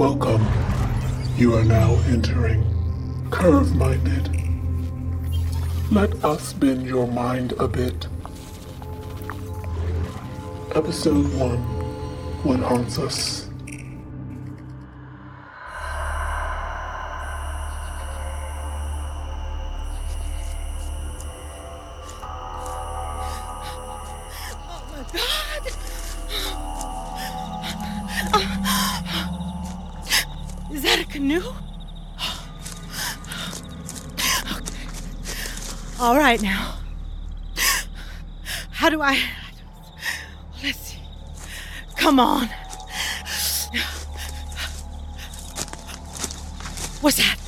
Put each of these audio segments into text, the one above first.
Welcome. You are now entering Curve Minded. Let us bend your mind a bit. Episode 1 What Haunts Us. Canoe? Okay. All right now. How do I? Let's see. Come on. What's that?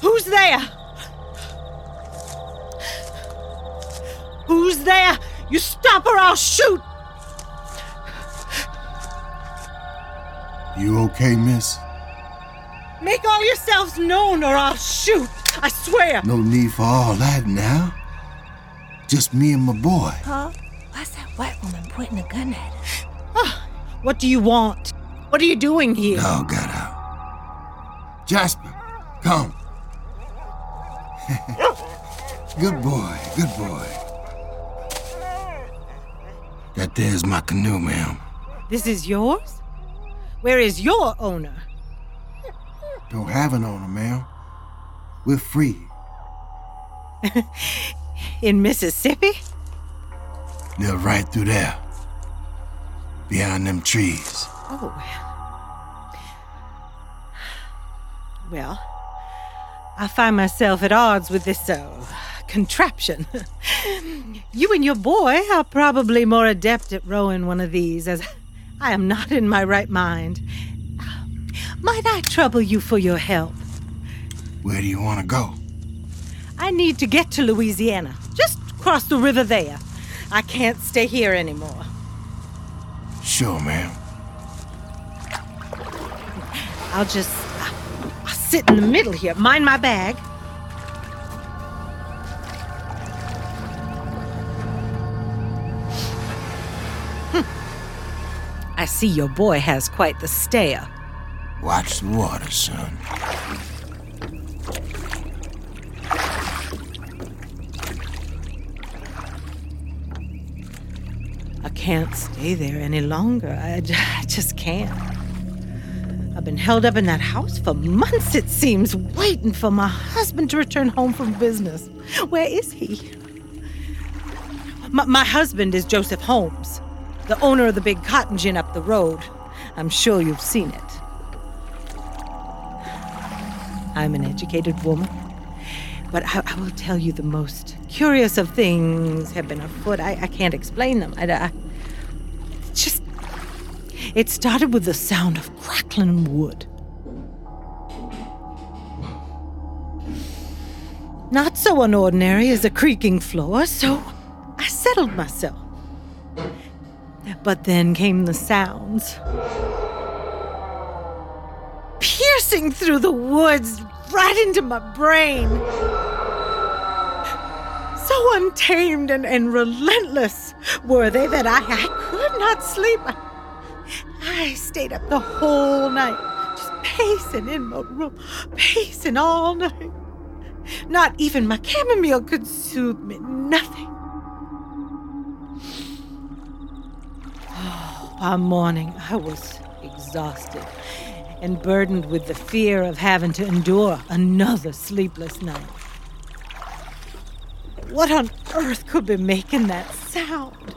Who's there? Who's there? You stop or I'll shoot! You okay, miss? Make all yourselves known or I'll shoot! I swear! No need for all that now. Just me and my boy. Huh? Why's that white woman pointing a gun at us? Ah, what do you want? What are you doing here? Dog got out. Jasper, come. good boy, good boy. That there's my canoe, ma'am. This is yours? Where is your owner? Don't have an owner, ma'am. We're free. In Mississippi? Live right through there. Behind them trees. Oh. Well, I find myself at odds with this uh, contraption. you and your boy are probably more adept at rowing one of these, as I am not in my right mind. Might I trouble you for your help? Where do you want to go? I need to get to Louisiana. Just cross the river there. I can't stay here anymore. Sure, ma'am. I'll just I'll sit in the middle here. Mind my bag. I see your boy has quite the stare. Watch the water, son. I can't stay there any longer. I just can't. I've been held up in that house for months, it seems, waiting for my husband to return home from business. Where is he? My, my husband is Joseph Holmes, the owner of the big cotton gin up the road. I'm sure you've seen it. I'm an educated woman, but I, I will tell you the most curious of things have been afoot. I, I can't explain them. I, I just it started with the sound of crackling wood. Not so unordinary as a creaking floor, so I settled myself. But then came the sounds. Piercing through the woods, right into my brain. So untamed and, and relentless were they that I, I could not sleep. I, I stayed up the whole night, just pacing in my room, pacing all night. Not even my chamomile could soothe me, nothing. By morning, I was exhausted and burdened with the fear of having to endure another sleepless night. What on earth could be making that sound?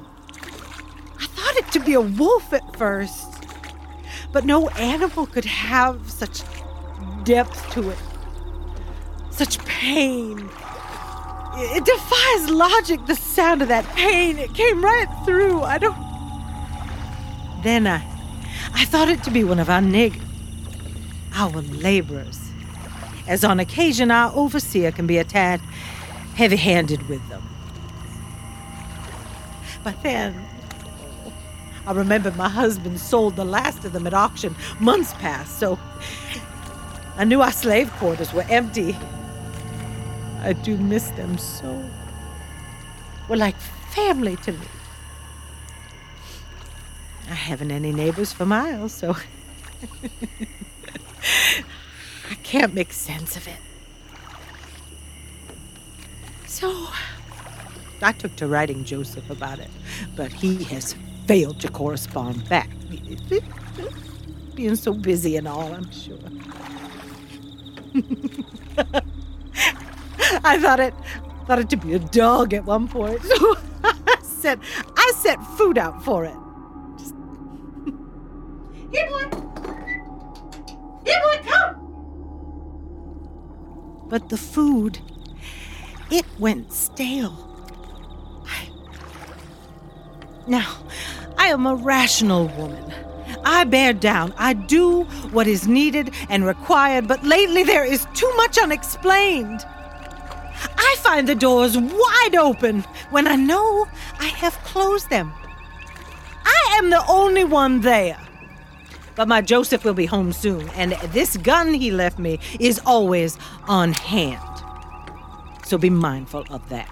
I thought it to be a wolf at first, but no animal could have such depth to it, such pain. It defies logic, the sound of that pain. It came right through. I don't. Then I, I thought it to be one of our niggers, our laborers, as on occasion our overseer can be a tad heavy handed with them. But then, I remember my husband sold the last of them at auction months past, so I knew our slave quarters were empty. I do miss them so. Were like family to me. I haven't any neighbors for miles, so I can't make sense of it. So I took to writing Joseph about it, but he has failed to correspond back. Being so busy and all, I'm sure. I thought it thought it to be a dog at one point. So I said I set food out for it. Here boy. Here boy, come. But the food it went stale. I... Now, I am a rational woman. I bear down. I do what is needed and required, but lately there is too much unexplained. I find the doors wide open when I know I have closed them. I am the only one there. But my Joseph will be home soon, and this gun he left me is always on hand. So be mindful of that.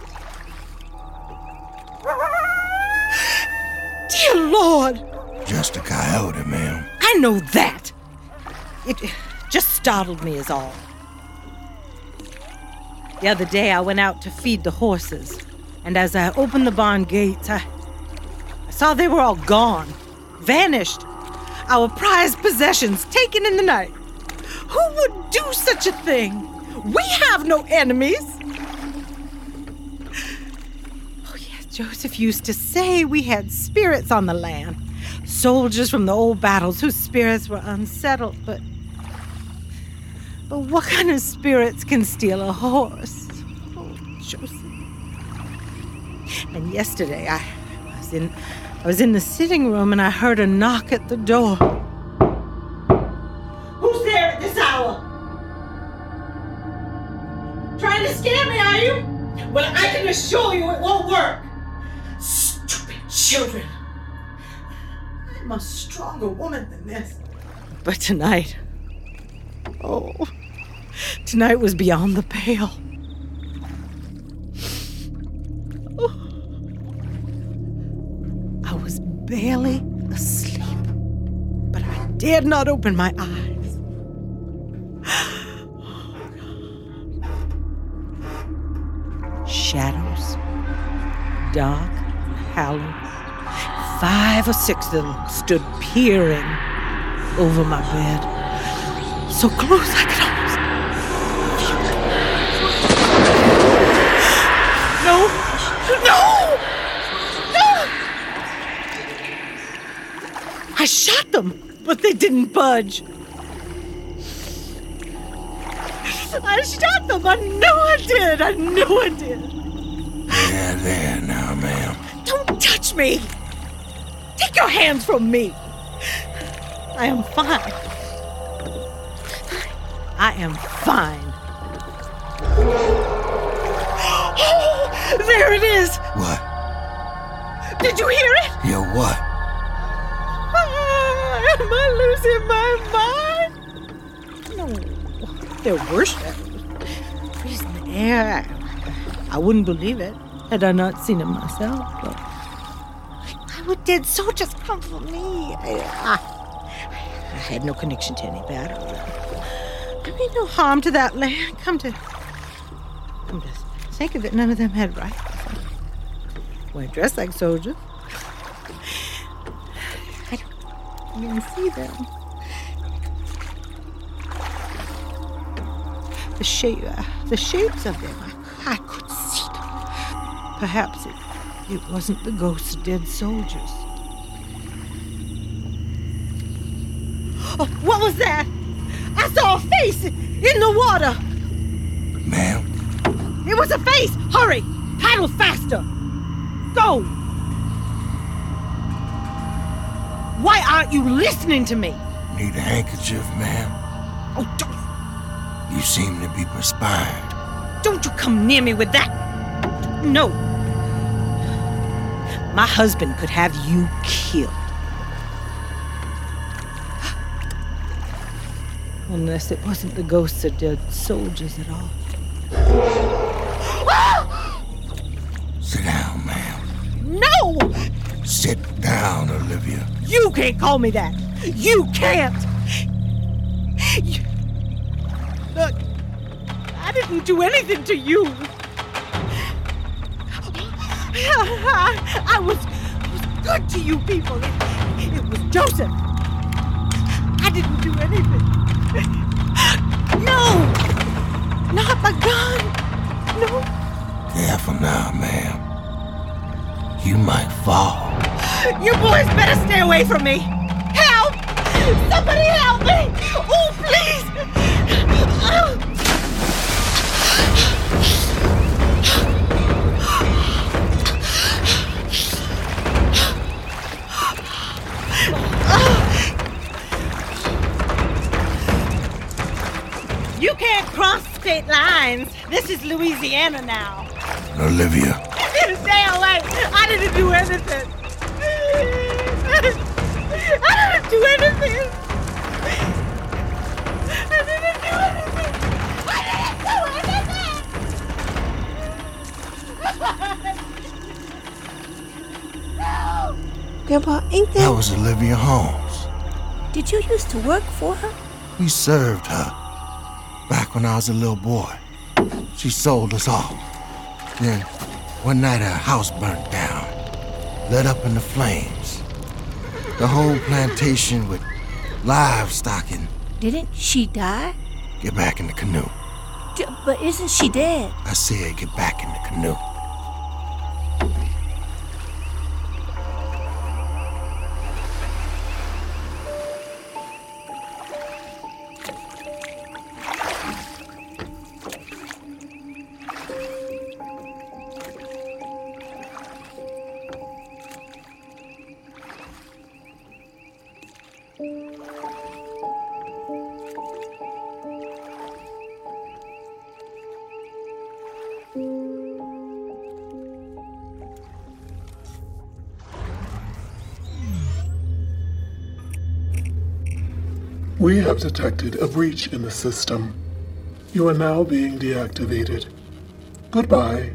Dear Lord! Just a coyote, ma'am. I know that. It just startled me, is all. The other day, I went out to feed the horses, and as I opened the barn gates, I, I saw they were all gone, vanished. Our prized possessions taken in the night. Who would do such a thing? We have no enemies. Oh, yes, Joseph used to say we had spirits on the land soldiers from the old battles whose spirits were unsettled, but. But what kind of spirits can steal a horse? Oh, Joseph. And yesterday I was in I was in the sitting room and I heard a knock at the door. Who's there at this hour? Trying to scare me, are you? Well, I can assure you it won't work. Stupid children. I'm a stronger woman than this. But tonight, oh, tonight was beyond the pale. Oh. Barely asleep, but I dared not open my eyes. Shadows, dark, howling. Five or six of them stood peering over my bed, so close I could almost. No! No! No! I shot them, but they didn't budge. I shot them. I know I did. I know I did. There, there now, ma'am. Don't touch me. Take your hands from me. I am fine. I am fine. Oh, there it is. What? Did you hear it? You what? Am I losing my mind? No, were shadows. Trees in the air. I, I wouldn't believe it had I not seen it myself. But why would dead soldiers come for me? I, I, I had no connection to any battle. I mean, no harm to that land. Come to, come to think of it, none of them had rifles. Weren't dressed like soldiers. I don't see them. The shape, uh, the shapes of them, I, I could see them. Perhaps it, it wasn't the ghosts of dead soldiers. Oh, what was that? I saw a face in the water. Ma'am, It was a face. Hurry, paddle faster. Go. Why aren't you listening to me? need a handkerchief, ma'am? Oh, don't, You seem to be perspired. don't you come near me with that. No. My husband could have you killed. Unless it wasn't the ghosts of dead soldiers at all. Sit down, ma'am. No! Sit down, Olivia. You can't call me that. You can't. You- Look, I didn't do anything to you. I, I was, was good to you people. It, it was Joseph. I didn't do anything. No! Not my gun! No! Careful now, ma'am. You might fall. You boys better stay away from me! Help! Somebody help me! Oh, please! You can't cross state lines. This is Louisiana now. Olivia, Stay away! I didn't do anything. Was Olivia Holmes. Did you used to work for her? We served her back when I was a little boy. She sold us off. Then, one night her house burnt down, lit up in the flames. The whole plantation with livestock and Didn't she die? get back in the canoe. D- but isn't she dead? I said get back in the canoe. We have detected a breach in the system. You are now being deactivated. Goodbye.